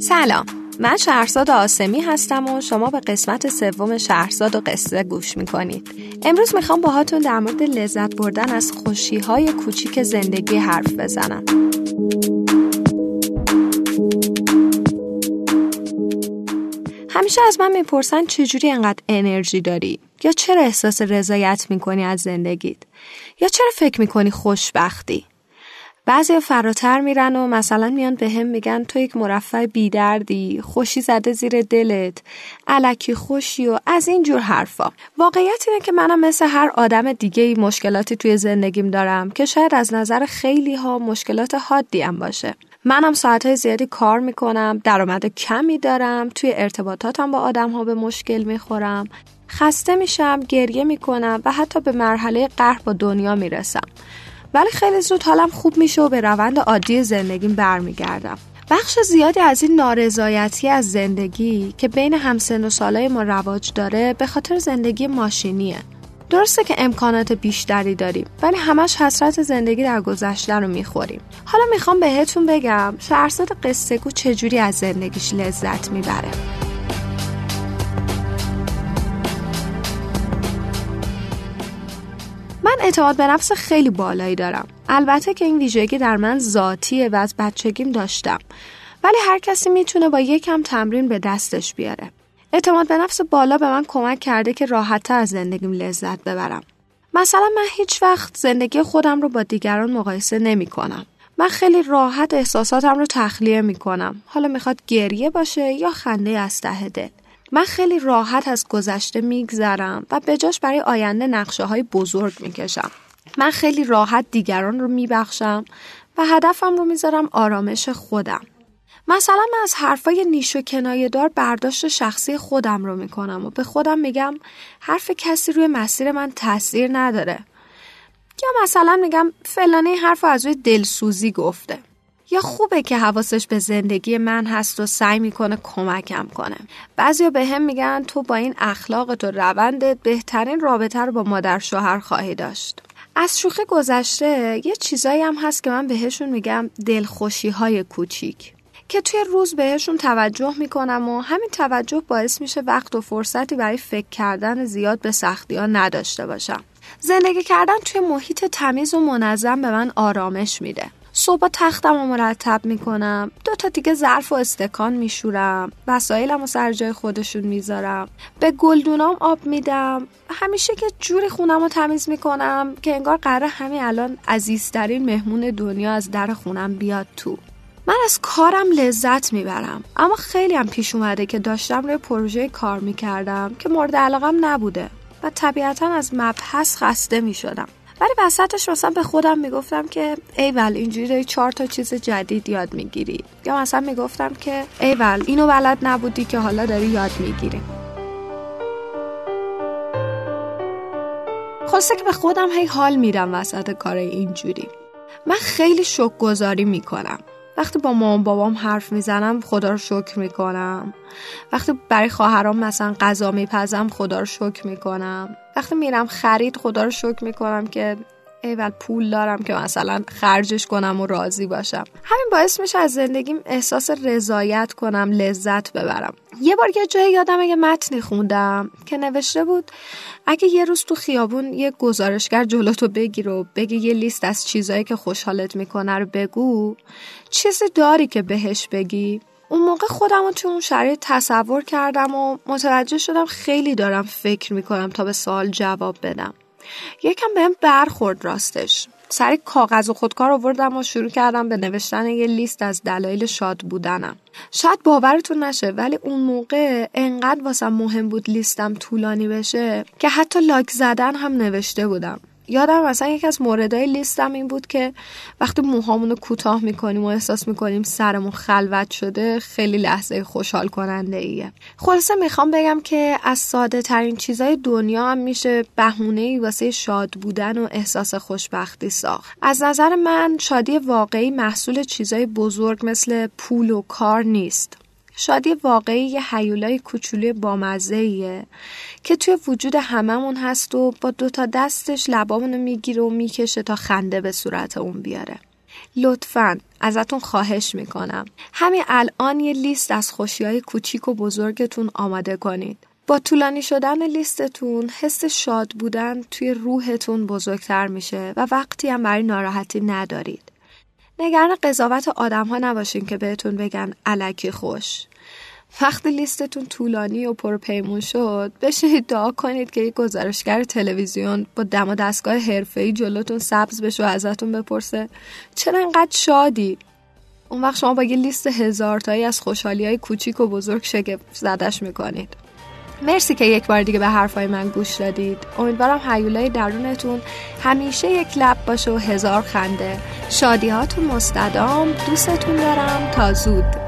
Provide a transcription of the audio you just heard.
سلام. من شهرزاد آسمی هستم و شما به قسمت سوم شهرزاد و قصه گوش می‌کنید. امروز می‌خوام باهاتون در مورد لذت بردن از خوشی های کوچیک زندگی حرف بزنم. همیشه از من می‌پرسن چجوری انقدر انرژی داری؟ یا چرا احساس رضایت می‌کنی از زندگیت؟ یا چرا فکر می‌کنی خوشبختی؟ بعضی فراتر میرن و مثلا میان به هم میگن تو یک مرفع بیدردی خوشی زده زیر دلت علکی خوشی و از این جور حرفا. واقعیت اینه که منم مثل هر آدم دیگه ای مشکلاتی توی زندگیم دارم که شاید از نظر خیلی ها مشکلات حادی هم باشه. منم ساعتهای زیادی کار می‌کنم درآمد کمی دارم توی ارتباطاتم با آدم ها به مشکل می‌خورم. خسته میشم گریه می‌کنم و حتی به مرحله قهر با دنیا می‌رسم. ولی خیلی زود حالم خوب میشه و به روند عادی زندگیم برمیگردم. بخش زیادی از این نارضایتی از زندگی که بین همسن و سالای ما رواج داره به خاطر زندگی ماشینیه. درسته که امکانات بیشتری داریم ولی همش حسرت زندگی در گذشته رو می‌خوریم. حالا می‌خوام بهتون بگم شهرزاد قصه گو چجوری از زندگیش لذت می‌بره. من اعتماد به نفس خیلی بالایی دارم. البته که این ویژگی در من ذاتیه و از بچگیم داشتم. ولی هر کسی می‌تونه با یکم تمرین به دستش بیاره. اعتماد به نفس بالا به من کمک کرده که راحتتر از زندگیم لذت ببرم مثلا من هیچ وقت زندگی خودم رو با دیگران مقایسه نمی کنم. من خیلی راحت احساساتم رو تخلیه می کنم. حالا می‌خواد گریه باشه یا خنده از ته دل. من خیلی راحت از گذشته میگذرم و به جاش برای آینده نقشه های بزرگ می‌کشم. من خیلی راحت دیگران رو میبخشم و هدفم رو می‌ذارم آرامش خودم. مثلا من از حرفای نیش و کنایه دار برداشت شخصی خودم رو می‌کنم و به خودم میگم حرف کسی روی مسیر من تاثیر نداره. یا مثلا میگم فلانه حرف از روی دلسوزی گفته. یا خوبه که حواسش به زندگی من هست و سعی می‌کنه کمکم کنه بعضیا به هم میگن تو با این اخلاقت و روندت بهترین رابطه رو با مادر شوهر خواهی داشت از شوخی گذشته یه چیزایی هم هست که من بهشون میگم دلخوشی های کوچیک که توی روز بهشون توجه می‌کنم و همین توجه باعث میشه وقت و فرصتی برای فکر کردن زیاد به سختی ها نداشته باشم. زندگی کردن توی محیط تمیز و منظم به من آرامش میده. صبح تختم رو مرتب می‌کنم دو تا دیگه ظرف و استکان میشورم وسایلم و سر جای خودشون می‌ذارم به گلدونام آب میدم. همیشه که جوری خونم رو تمیز می‌کنم که انگار قرار همین الان عزیزترین مهمون دنیا از در خونم بیاد تو. من از کارم لذت می‌برم. اما خیلی هم پیش اومده که داشتم روی پروژه کار می‌کردم که مورد علاقم نبوده و طبیعتا از مبحث خسته می‌شدم. ولی وسطش مثلا به خودم می‌گفتم که ایول اینجوری داری چهار تا چیز جدید یاد می‌گیری. یا مثلا می‌گفتم که ایول اینو بلد نبودی که حالا داری یاد می‌گیری. خواسته که به خودم هی حال میدم وسط کار اینجوری. من خیلی شک گذاری می‌کنم. وقتی با مامان بابام حرف می‌زنم خدا رو شکر می‌کنم. وقتی برای خواهرام مثلا غذا میپزم خدا رو شکر می‌کنم. وقتی میرم خرید خدا رو شکر می‌کنم که ایول پول دارم که مثلا خرجش کنم و راضی باشم. همین باعث میشه از زندگیم احساس رضایت کنم لذت ببرم. یه بار یه جایی یادم یه متنی خوندم که نوشته بود اگه یه روز تو خیابون یه گزارشگر جلوتو بگیر و بگی یه لیست از چیزایی که خوشحالت می‌کنه رو بگو چیزی داری که بهش بگی. اون موقع خودم رو تو اون شرایط تصور کردم و متوجه شدم خیلی دارم فکر می‌کنم تا به سوال جواب بدم. یکم بهم برخورد راستش. سری کاغذ و خودکار آوردم و شروع کردم به نوشتن یه لیست از دلایل شاد بودنم. شاید باورتون نشه ولی اون موقع انقدر واسم مهم بود لیستم طولانی بشه که حتی لاک زدن هم نوشته بودم. یادم مثلا یکی از موردهای لیستم این بود که وقتی موهامونو کوتاه می‌کنیم و احساس می‌کنیم سرمون خلوت شده خیلی لحظه خوشحال کننده ایه خلاصه می‌خوام بگم که از ساده ترین چیزای دنیا هم میشه بهونه ای واسه شاد بودن و احساس خوشبختی ساخت. از نظر من شادی واقعی محصول چیزای بزرگ مثل پول و کار نیست. شادی واقعی یه حیولای کوچولوی بامزهیه که توی وجود هممون هست و با دوتا دستش لبامونو می‌گیره و می‌کشه تا خنده به صورت اون بیاره. لطفا ازتون خواهش می‌کنم. همین الان یه لیست از خوشی های کوچیک و بزرگتون آماده کنید. با طولانی شدن لیستتون حس شاد بودن توی روحتون بزرگتر میشه و وقتی هم برای ناراحتی ندارید. نگران قضاوت آدم ها نباشین که بهتون بگن علکی خوش. وقتی لیستتون طولانی و پرپیمون شد بشینید دعا کنید که یک گزارشگر تلویزیون با دم و دستگاه حرفه‌ای جلوتون سبز بشه و ازتون بپرسه چرا انقدر شادی؟ اون وقت شما با یه لیست هزار تایی از خوشحالی های کوچیک و بزرگ شگفت زدش می‌کنید. مرسی که یک بار دیگه به حرفای من گوش دادید. امیدوارم حیولای درونتون همیشه یک لب باشه و هزار خنده. شادیهاتون مستدام. دوستتون دارم. تا زود.